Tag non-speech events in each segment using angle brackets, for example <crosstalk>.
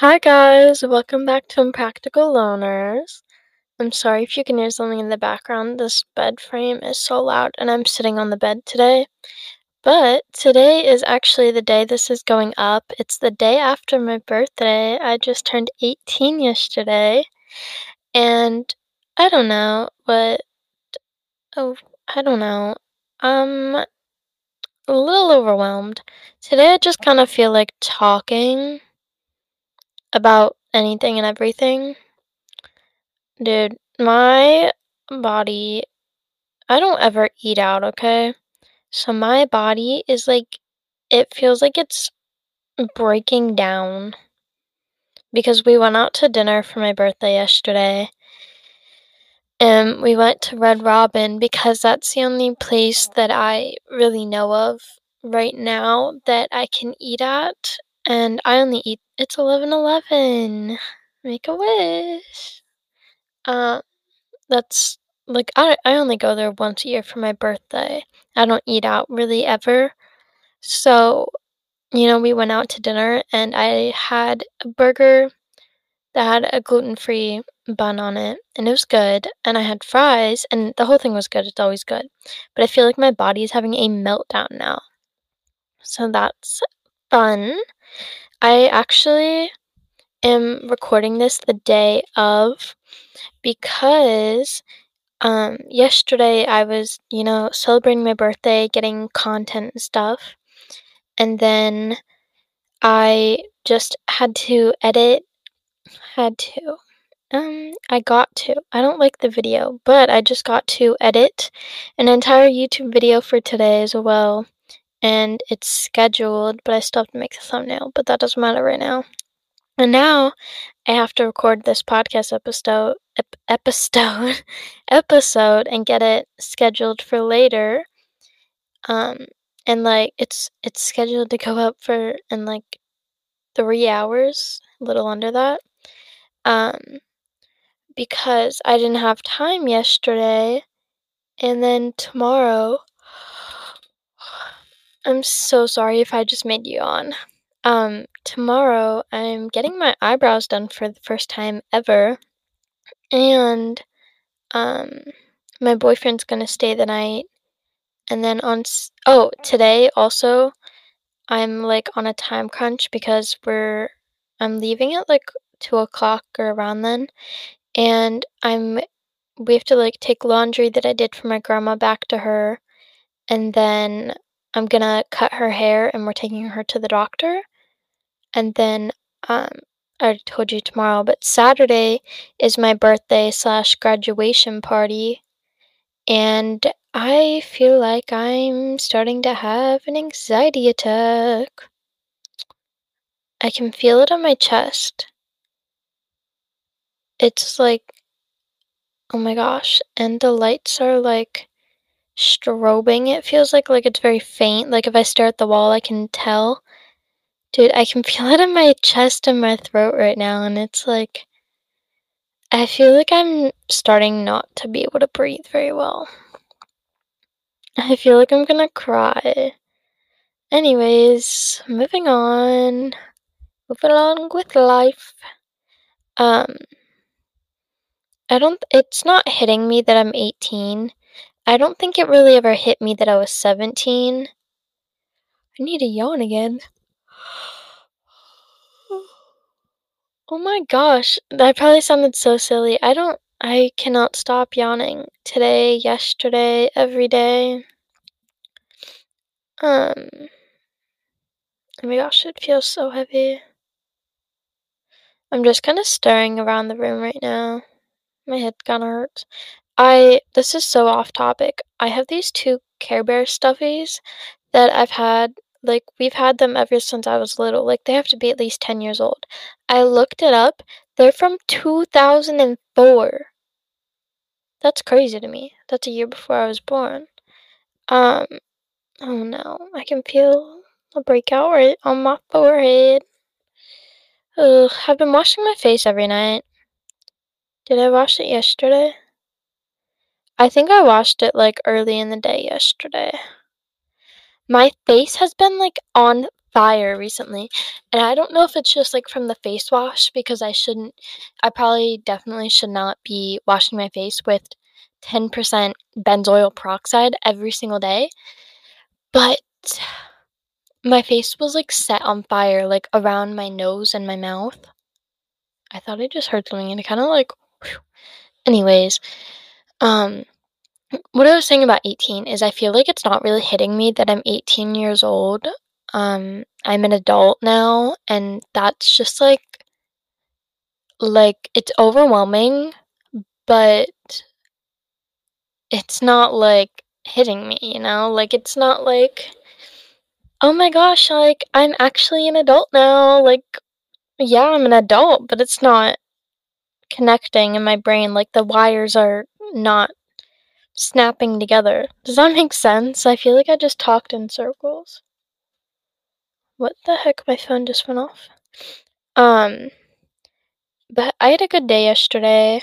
Hi guys, welcome back to Impractical Loners. I'm sorry if you can hear something in the background. This bed frame is so loud and I'm sitting on the bed today. But today is actually the day this is going up. It's the day after my birthday. I just turned 18 yesterday. And I don't know what oh, I don't know. I'm a little overwhelmed. Today I just kind of feel like talking about anything and everything. Dude, my body, I don't ever eat out, okay? So my body is like, it feels like it's breaking down. Because we went out to dinner for my birthday yesterday. And we went to Red Robin because that's the only place that I really know of right now that I can eat at. And I only eat, it's 11 11. Make a wish. Uh, that's like I I only go there once a year for my birthday. I don't eat out really ever. So, you know, we went out to dinner and I had a burger that had a gluten-free bun on it and it was good and I had fries and the whole thing was good. It's always good. But I feel like my body is having a meltdown now. So that's fun. I actually am recording this the day of because um yesterday I was, you know, celebrating my birthday, getting content and stuff. And then I just had to edit had to um I got to. I don't like the video, but I just got to edit an entire YouTube video for today as well. And it's scheduled, but I still have to make the thumbnail, but that doesn't matter right now. And now I have to record this podcast episode ep- episode <laughs> episode and get it scheduled for later. Um and like it's it's scheduled to go up for in like 3 hours, a little under that. Um because I didn't have time yesterday and then tomorrow I'm so sorry if I just made you yawn. Um, tomorrow I'm getting my eyebrows done for the first time ever. And um my boyfriend's to stay the night. And then on s- oh, today also I'm like on a time crunch because we're I'm leaving at like 2 o'clock or around then. And I'm we have to like take laundry that I did for my grandma back to her. And then I'm gonna cut her hair and we're taking her to the doctor. And then um I told you tomorrow, but Saturday is my birthday slash graduation party. And I feel like I'm starting to have an anxiety attack. I can feel it on my chest. It's like, oh my gosh. And the lights are like strobing. It feels like like it's very faint. Like if I stare at the wall, I can tell. Dude, I can <laughs> feel it in my chest and my throat right now, and it's like I feel like I'm starting not to be able to breathe very well. I feel like I'm gonna cry. Anyways, moving on. Moving along with life. Um I don't it's not hitting me that I'm 18. I don't think it really ever hit me that I was 17. I need to yawn again. <sighs> Oh my gosh, that probably sounded so silly. I don't I cannot stop yawning. Today, yesterday, every day. Um Oh my gosh, it feels so heavy. I'm just kind of staring around the room right now. My head kind of hurts. I this is so off topic. I have these two Care Bear stuffies that I've had like we've had them ever since I was little. Like they have to be at least 10 years old. I looked it up. They're from 2004. That's crazy to me. That's a year before I was born. Um oh no, I can feel a breakout right on my forehead. Ugh, I've been washing my face every night. Did I wash it yesterday? I think I washed it like early in the day yesterday. My face has been like on fire recently. And I don't know if it's just like from the face wash because I shouldn't, I probably definitely should not be washing my face with 10% benzoyl peroxide every single day. But my face was like set on fire, like around my nose and my mouth. I thought I just heard something and it kind of like, whew. anyways, um, what I was saying about 18 is I feel like it's not really hitting me that I'm 18 years old. Um, I'm an adult now, and that's just like, like, it's overwhelming, but it's not like hitting me, you know? Like, it's not like, oh my gosh, like, I'm actually an adult now. Like, yeah, I'm an adult, but it's not connecting in my brain. Like, the wires are not snapping together. Does that make sense? I feel like I just talked in circles. What the heck? My phone just went off. Um, but I had a good day yesterday.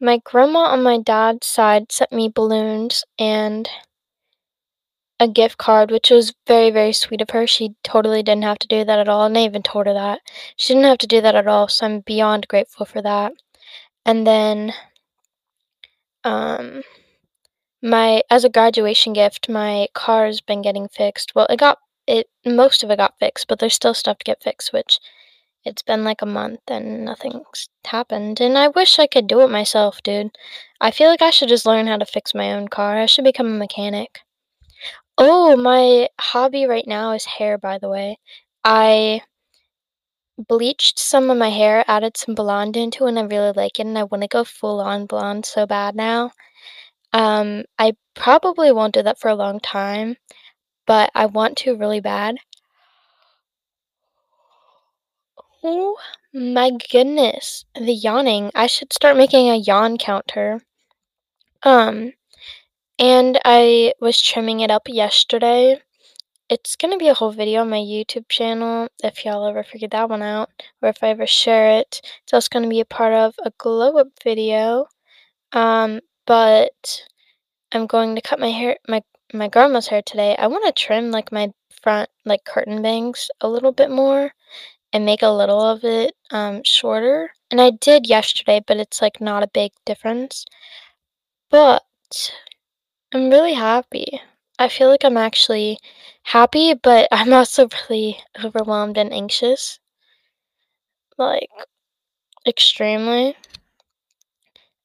My grandma on my dad's side sent me balloons and a gift card, which was very, very sweet of her. She totally didn't have to do that at all, and I even told her that. She didn't have to do that at all, so I'm beyond grateful for that. And then, um, my as a graduation gift, my car's been getting fixed. Well, it got it most of it got fixed, but there's still stuff to get fixed, which it's been like a month and nothing's happened. And I wish I could do it myself, dude. I feel like I should just learn how to fix my own car. I should become a mechanic. Oh, my hobby right now is hair, by the way. I bleached some of my hair, added some blonde into it, and I really like it, and I want to go full on blonde so bad now. Um, I probably won't do that for a long time, but I want to really bad. Oh my goodness, the yawning. I should start making a yawn counter. Um, and I was trimming it up yesterday. It's gonna be a whole video on my YouTube channel if y'all ever figure that one out, or if I ever share it. It's also gonna be a part of a glow up video. Um, but I'm going to cut my hair, my my grandma's hair today. I want to trim like my front like curtain bangs a little bit more and make a little of it um, shorter. And I did yesterday, but it's like not a big difference. But I'm really happy. I feel like I'm actually happy, but <laughs> I'm also really overwhelmed and anxious. Like, extremely.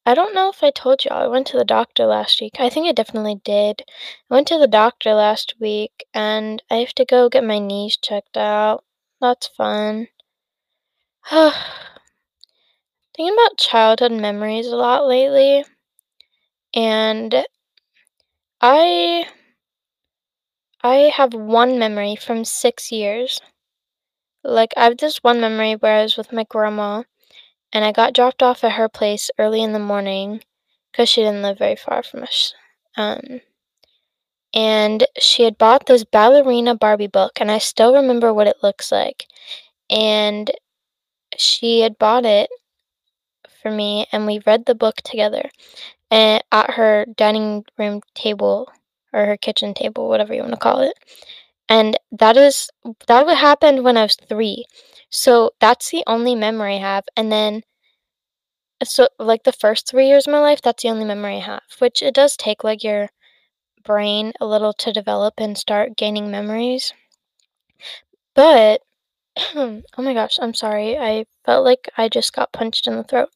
I don't know if I told y'all, I went to the doctor last week. I think I definitely did. I went to the doctor last week and I have to go get my knees checked out. That's fun. <sighs> Thinking about childhood memories a lot lately. And I I have one memory from 6 years. Like I have this one memory where I was with my grandma and I got dropped off at her place early in the morning because she didn't live very far from us. Um, and she had bought this ballerina Barbie book, and I still remember what it looks like. And she had bought it for me, and we read the book together and at her dining room table or her kitchen table, whatever you want to call it. And that is that would happen when I was three. So that's the only memory I have. And then, so like the first three years of my life, that's the only memory I have, which it does take like your brain a little to develop and start gaining memories. But, <clears throat> oh my gosh, I'm sorry. I felt like I just got punched in the throat.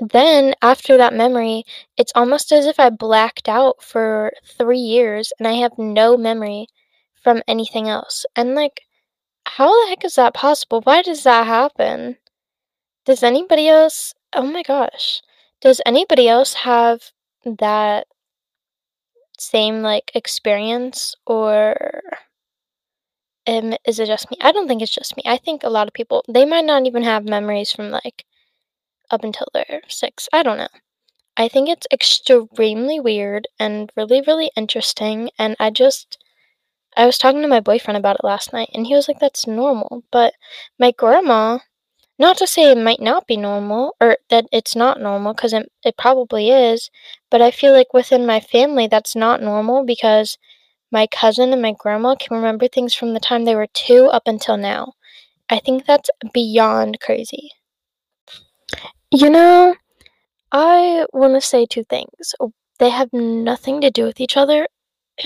Then, after that memory, it's almost as if I blacked out for three years and I have no memory from anything else. And like, how the heck is that possible? Why does that happen? Does anybody else? Oh my gosh. Does anybody else have that same like experience or um, is it just me? I don't think it's just me. I think a lot of people they might not even have memories from like up until they're 6. I don't know. I think it's extremely weird and really really interesting and I just I was talking to my boyfriend about it last night, and he was like, that's normal. But my grandma, not to say it might not be normal, or that it's not normal, because it, it probably is, but I feel like within my family, that's not normal because my cousin and my grandma can remember things from the time they were two up until now. I think that's beyond crazy. You know, I want to say two things. They have nothing to do with each other. <clears throat>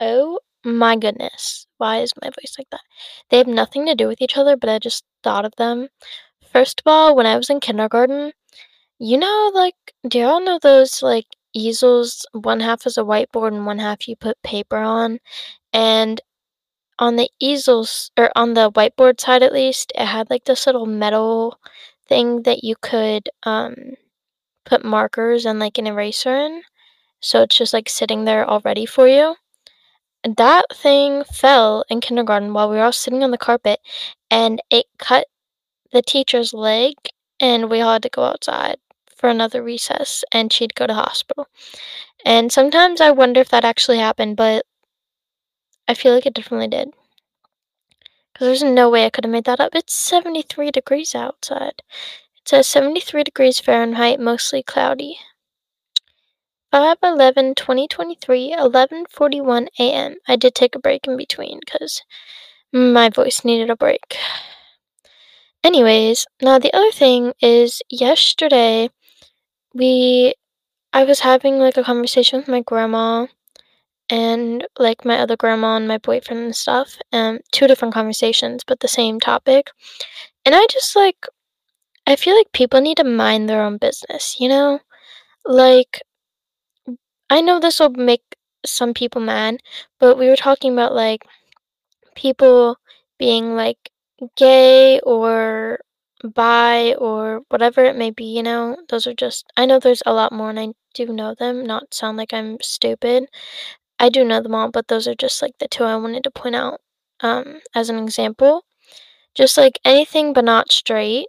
oh my goodness. Why is my voice like that? They have nothing to do with each other, but I just thought of them. First of all, when I was in kindergarten, you know, like, do y'all know those, like, easels? One half is a whiteboard and one half you put paper on. And on the easels, or on the whiteboard side at least, it had, like, this little metal thing that you could, um, put markers and, like, an eraser in. So it's just, like, sitting there all ready for you. That thing fell in kindergarten while we were all sitting on the carpet, and it cut the teacher's leg, and we all had to go outside for another recess, and she'd go to hospital. And sometimes I wonder if that actually happened, but I feel like it definitely did. Because there's no way I could have made that up. It's 73 degrees outside. It says 73 degrees Fahrenheit, mostly cloudy. 5 11 2023 11:41 a.m. I did take a break in between cuz my voice needed a break. Anyways, now the other thing is yesterday we I was having like a conversation with my grandma and like my other grandma and my boyfriend and stuff, um two different conversations but the same topic. And I just like I feel like people need to mind their own business, you know? Like I know this will make some people mad, but we were talking about like people being like gay or bi or whatever it may be, you know. Those are just I know there's a lot more and I do know them, not sound like I'm stupid. I do know them all, but those are just like the two I wanted to point out um as an example. Just like anything but not straight.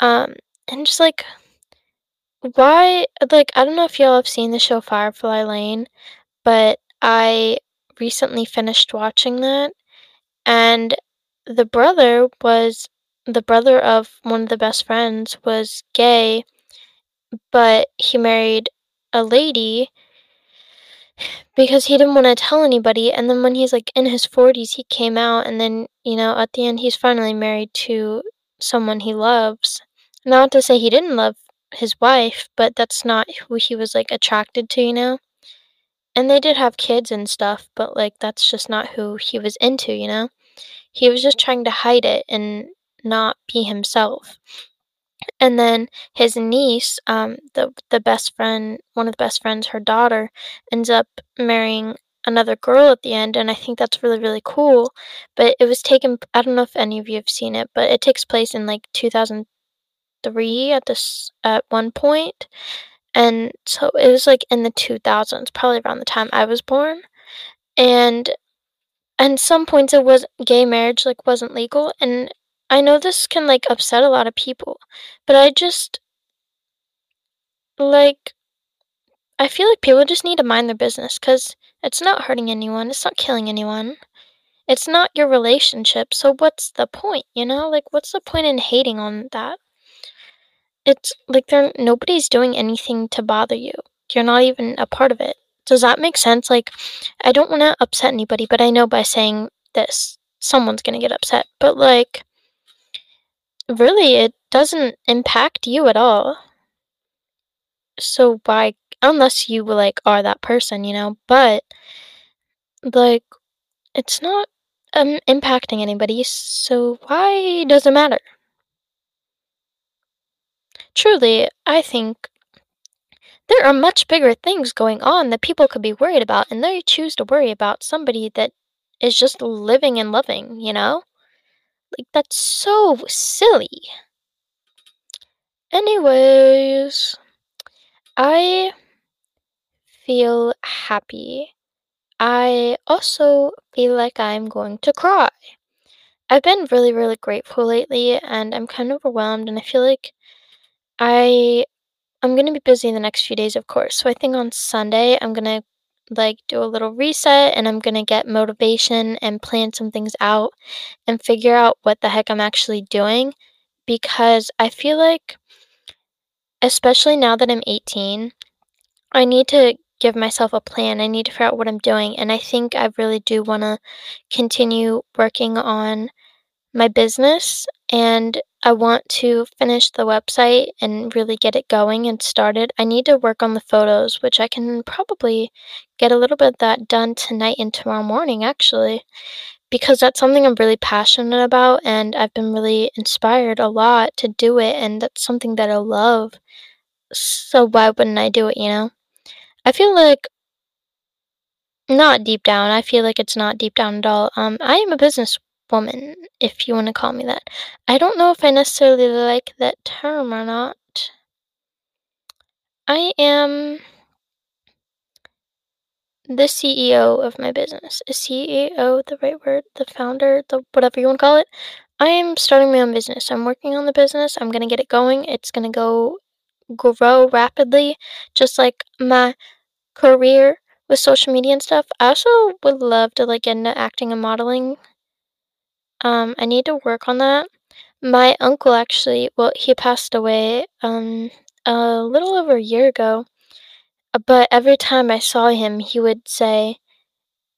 Um and just like why like I don't know if y'all have seen the show Firefly Lane, but I recently finished watching that and the brother was the brother of one of the best friends was gay, but he married a lady because he didn't want to tell anybody and then when he's like in his 40s he came out and then you know at the end he's finally married to someone he loves. Not to say he didn't love his wife but that's not who he was like attracted to you know? And they did have kids and stuff but like that's just not who he was into you know? He was just trying to hide it and not be himself and then his niece, um, the the best friend, one of the best friends, her daughter, ends up marrying another girl at the end, and I think that's really really cool. But it was taken. I don't know if any of you have seen it, but it takes place in like 2003 at this at one point, and so it was like in the 2000s, probably around the time I was born, and and some points it was gay marriage like wasn't legal, and I know this can like upset a lot of people, but I just like I feel like people just need to mind their business cuz it's not hurting anyone, it's not killing anyone. It's not your relationship, so what's the point, you know? Like what's the point in hating on that? It's like there nobody's doing anything to bother you. You're not even a part of it. Does that make sense? Like I don't want to upset anybody, but I know by saying this someone's going to get upset. But like really it doesn't impact you at all. So why unless you like are that person, you know, but like it's not um impacting anybody, so why does it matter? Truly, I think there are much bigger things going on that people could be worried about, and they choose to worry about somebody that is just living and loving, you know? Like, that's so silly. Anyways, I feel happy. I also feel like I'm going to cry. I've been really, really grateful lately, and I'm kind of overwhelmed, and I feel like I I'm gonna be busy in the next few days, of course. So I think on Sunday I'm gonna like do a little reset and I'm gonna get motivation and plan some things out and figure out what the heck I'm actually doing because I feel like especially now that I'm 18 I need to give myself a plan. I need to figure out what I'm doing, and I think I really do wanna continue working on my business, and I want to finish the website and really get it going and started. I need to work on the photos, which I can probably get a little bit of that done tonight and tomorrow morning, actually, because that's something I'm really passionate about, and I've been really inspired a lot to do it, and that's something that I love. So why wouldn't I do it, you know? I feel like not deep down, I feel like it's not deep down at all. Um, I am a businesswoman, if you want to call me that. I don't know if I necessarily like that term or not. I am the CEO of my business. Is CEO the right word? The founder, the whatever you want to call it. I am starting my own business. I'm working on the business. I'm gonna get it going. It's gonna go grow rapidly, just like my career with social media and stuff. I also would love to like get into acting and modeling. Um, I need to work on that. My uncle actually, well, he passed away um a little over a year ago. But every time I saw him, he would say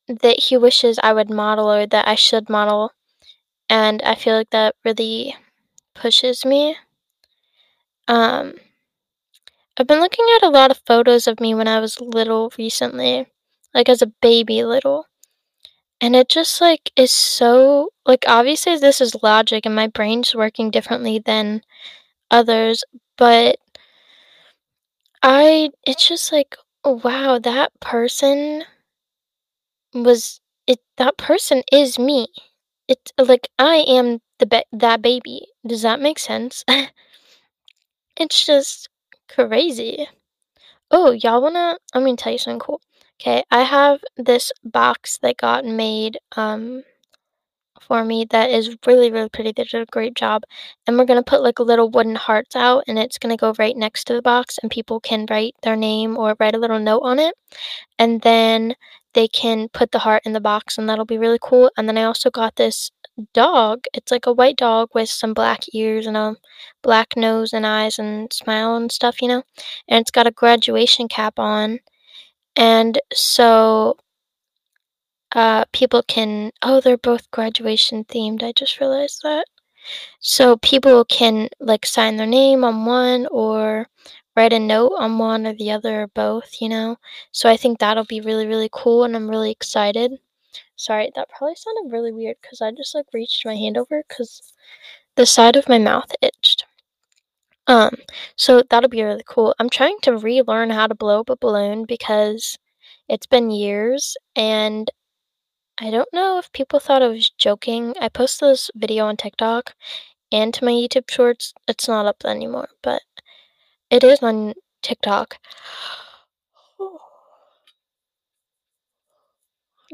that he wishes I would model or that I should model. And I feel like that really pushes me. Um, I've been looking at a lot of photos of me when I was little recently, like as a baby little. And it just like is so like obviously this is logic and my brain's working differently than others, but I it's just like wow, that person was it that person is me. It's like I am the ba- that baby. Does that make sense? <laughs> it's just crazy. Oh, y'all wanna? I'm gonna tell you something cool. Okay, I have this box that got made um for me that is really really pretty. They did a great job, and we're gonna put like little wooden hearts out, and it's gonna go right next to the box, and people can write their name or write a little note on it, and then they can put the heart in the box, and that'll be really cool. And then I also got this dog. It's like a white dog with some black ears and a black nose and eyes and smile and stuff, you know? And it's got a graduation cap on. And so uh, people can, oh, they're both graduation themed. I just realized that. So people can like sign their name on one or write a note on one or the other or both, you know? So I think that'll be really, really cool and I'm really excited. Sorry, that probably sounded really weird because I just like reached my hand over because the side of my mouth itched. Um, so that'll be really cool. I'm trying to relearn how to blow up a balloon because it's been years and I don't know if people thought I was joking. I posted this video on TikTok and to my YouTube shorts. It's not up anymore, but it is on TikTok. <sighs>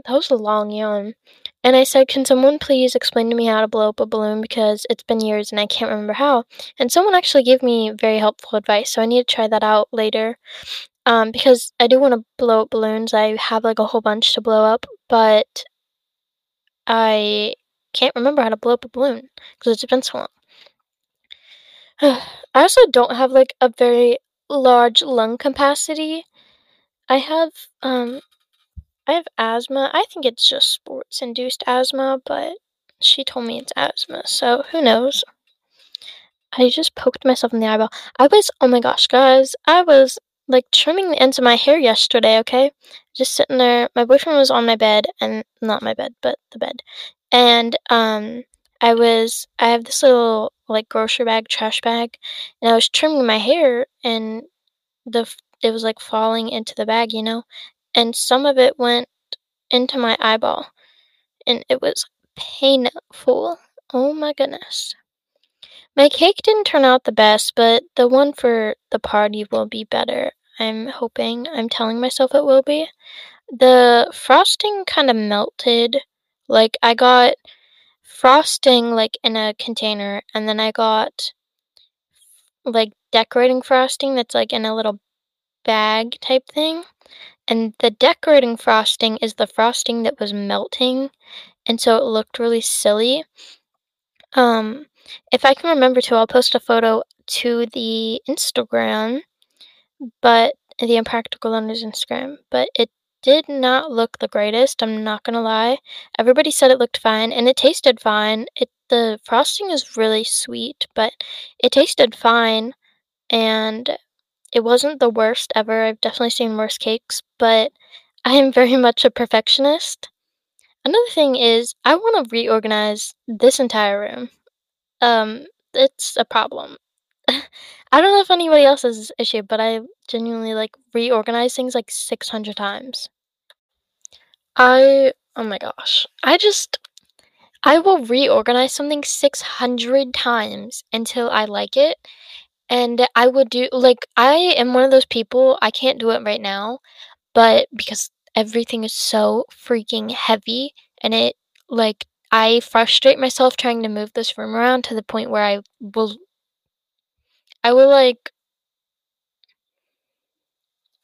That was a long yawn. And I said, Can someone please explain to me how to blow up a balloon because it's been years and I can't remember how? And someone actually gave me very helpful advice, so I need to try that out later. Um, because I do want to blow up balloons. I have like a whole bunch to blow up, but I can't remember how to blow up a balloon because it's been so long. <sighs> I also don't have like a very large lung capacity. I have um I have asthma. I think it's just sports induced asthma, but she told me it's asthma, so who knows? I just poked myself in the eyeball. I was, oh my gosh, guys, I was like trimming the ends of my hair yesterday, okay? Just sitting there. My boyfriend was on my bed, and not my bed, but the bed. And, um, I was, I have this little like grocery bag, trash bag, and I was trimming my hair, and the, it was like falling into the bag, you know? And some of it went into my eyeball, and it was painful. Oh my goodness. My cake didn't turn out the best, but the one for the party will be better. I'm hoping. I'm telling myself it will be. The frosting kind of melted. Like, I got frosting, like, in a container, and then I got, like, decorating frosting that's, like, in a little bag type thing. And the decorating frosting is the frosting that was melting, and so it looked really silly. Um, if I can remember to, I'll post a photo to the Instagram. But the Impractical Loners Instagram, but it did not look the greatest. I'm not gonna lie. Everybody said it looked fine, and it tasted fine. It the frosting is really sweet, but it tasted fine, and it wasn't the worst ever. I've definitely seen worse cakes, but I am very <laughs> much a perfectionist. Another thing is I want to reorganize this entire room. Um, it's a problem. <laughs> I don't know if anybody else has this issue, but I genuinely like reorganize things like 600 times. I, oh my gosh, I just, I will reorganize something 600 times until I like it. And I would do, like, I am one of those people, I can't do it right now, but because everything is so freaking heavy and it, like, I frustrate myself trying to move this room around to the point where I will I will like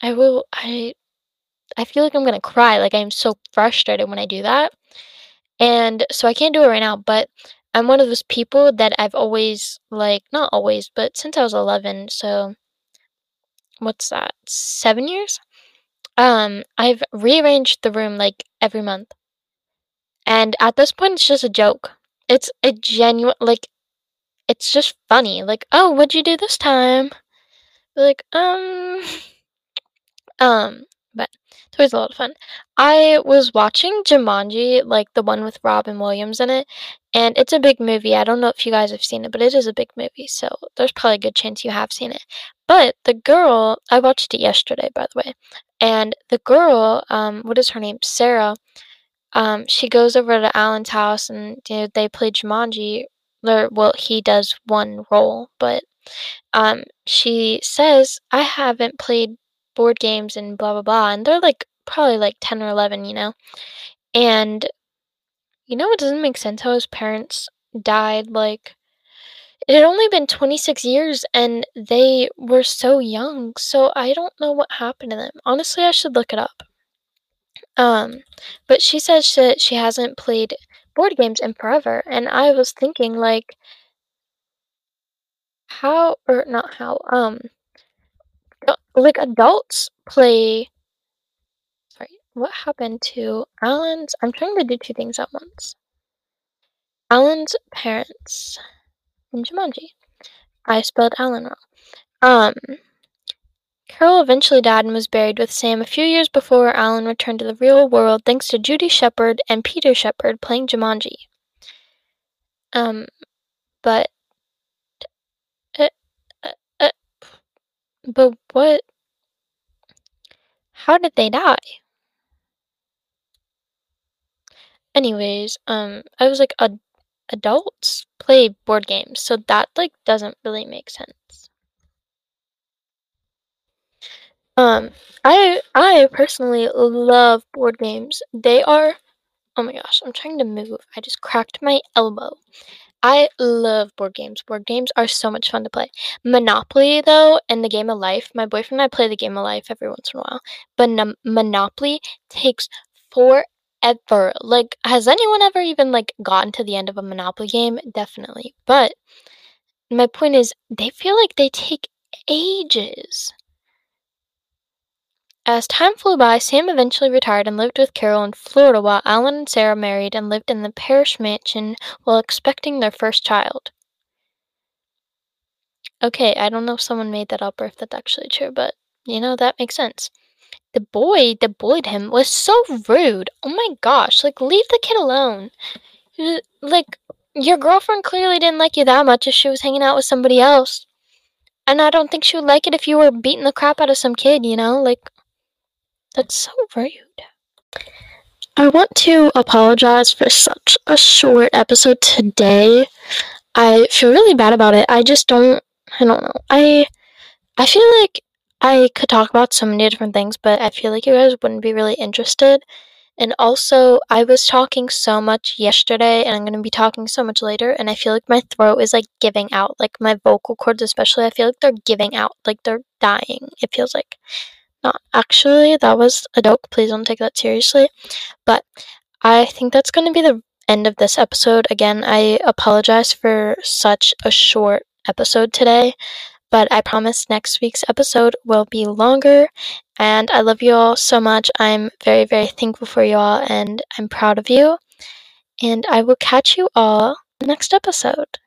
I will I I feel like I'm gonna cry. Like I'm so frustrated when I do that. And so I can't do it right now, but I'm one of those people that I've always like not always, but since I was 11, so what's that? 7 years? Um I've rearranged the room like every month. And at this point it's just a joke. It's a genuine like it's just funny. Like, "Oh, what'd you do this time?" like, "Um" <laughs> Um, it's always a lot of fun. I was watching Jumanji, like the one with Robin Williams in it, and it's a big movie. I don't know if you guys have seen it, but it is a big movie, so there's probably a good chance you have seen it. But the girl, I watched it yesterday, by the way, and the girl, um, what is her name? Sarah. Um, she goes over to Alan's house, and you know, they play Jumanji. Or, well, he does one role, but um, she says, "I haven't played board games and blah blah blah and they're like probably like 10 or 11 you know? And you know it doesn't make sense? How his parents died like it had only been 26 years and they were so young so i don't know what happened to them. Honestly i should look it up. Um but she says that she hasn't played board games in forever and i was thinking like how or not how um like adults play sorry what happened to alan's i'm trying to do two things at once. Alan's parents in jumanji. I spelled alan wrong. Um carol eventually died and was buried with sam a few years before alan returned to the real world thanks to judy shepherd and peter shepherd playing jumanji. Um but uh, uh, uh, but what how did they die? Anyways, um, I was like, ad- adults play board games, so that like doesn't really make sense. Um, I I personally love board games. They are, oh my gosh, I'm trying to move. I just cracked my elbow. I love board games. Board games are so much fun to play. Monopoly, though, and the game of life, my boyfriend and I play the game of life every once in a while, but n- Monopoly takes forever. Like, has anyone ever even like gotten to the end of a Monopoly game? Definitely. But my point is, they feel like they take ages. As time flew by, Sam eventually retired and lived with Carol in Florida while Alan and Sarah married and lived in the Parrish mansion while expecting their first child. Okay, I don't know if someone made that up or if that's actually true, but you know, that makes sense. The boy that bullied him was so rude. Oh my gosh, like, leave the kid alone. Like, your girlfriend clearly didn't like you that much if she was hanging out with somebody else. And I don't think she would like it if you were beating the crap out of some kid, you know? Like, that's so rude. I want to apologize for such a short episode today. I feel really bad about it. I just don't I don't know. I I feel like I could talk about so many different things, but I feel like you guys wouldn't be really interested. And also, I was talking so much yesterday, and I'm going to be talking so much later, and I feel like my throat is like giving out. Like my vocal cords, especially, I feel like they're giving out. Like they're dying, it feels like. Not actually, that was a joke. Please don't take that seriously. But I think that's going to be the end of this episode. Again, I apologize for such a short episode today, but I promise next week's episode will be longer. And I love you all so much. I'm very, very thankful for you all, and I'm proud of you. And I will catch you all next episode.